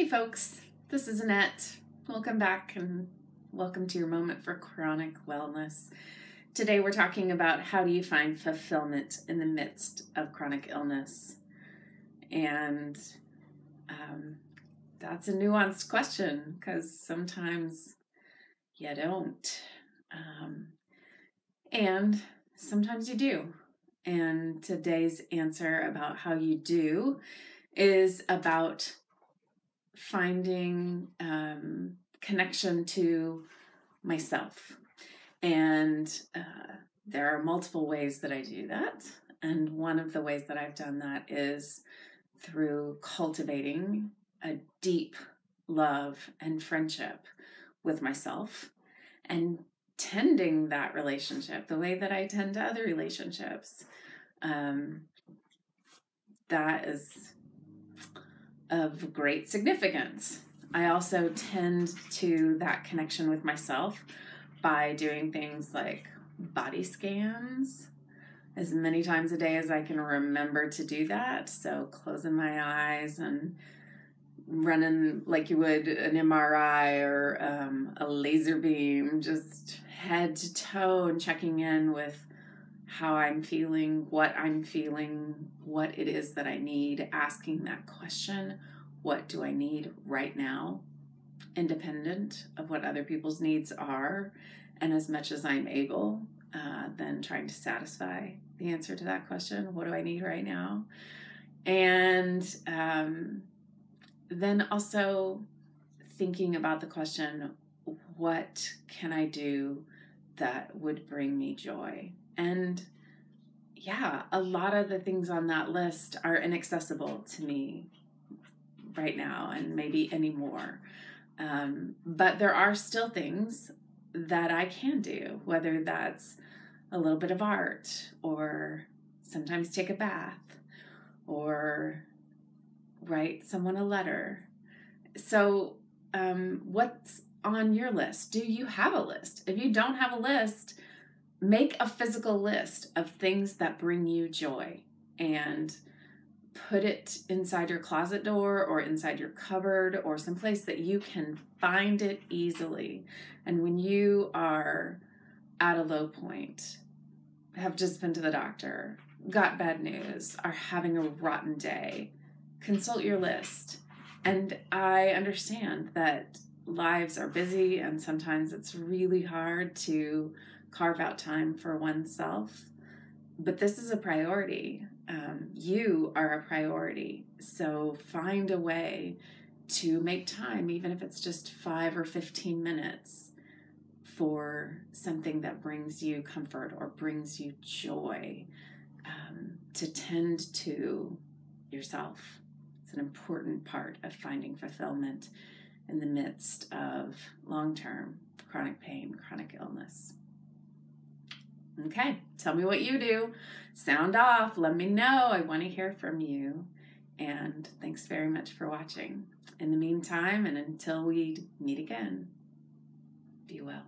Hey folks, this is Annette. Welcome back and welcome to your moment for chronic wellness. Today we're talking about how do you find fulfillment in the midst of chronic illness. And um, that's a nuanced question because sometimes you don't. Um, and sometimes you do. And today's answer about how you do is about finding um, connection to myself. And uh, there are multiple ways that I do that. And one of the ways that I've done that is through cultivating a deep love and friendship with myself and tending that relationship the way that I tend to other relationships. Um, that is of great significance. I also tend to that connection with myself by doing things like body scans as many times a day as I can remember to do that. So closing my eyes and running like you would an MRI or um, a laser beam, just head to toe and checking in with how I'm feeling, what I'm feeling, what it is that I need, asking that question what do I need right now, independent of what other people's needs are, and as much as I'm able, uh, then trying to satisfy the answer to that question what do I need right now? And um, then also thinking about the question what can I do that would bring me joy? And yeah, a lot of the things on that list are inaccessible to me right now and maybe anymore. Um, but there are still things that I can do, whether that's a little bit of art or sometimes take a bath or write someone a letter. So, um, what's on your list? Do you have a list? If you don't have a list, make a physical list of things that bring you joy and put it inside your closet door or inside your cupboard or someplace that you can find it easily. And when you are at a low point, have just been to the doctor, got bad news, are having a rotten day, consult your list. And I understand that lives are busy and sometimes it's really hard to carve out time for oneself. But this is a priority. Um, you are a priority. So find a way to make time, even if it's just five or 15 minutes, for something that brings you comfort or brings you joy, um, to tend to yourself. It's an important part of finding fulfillment in the midst of long term chronic pain, chronic illness. Okay, tell me what you do. Sound off. Let me know. I want to hear from you. And thanks very much for watching. In the meantime, and until we meet again, be well.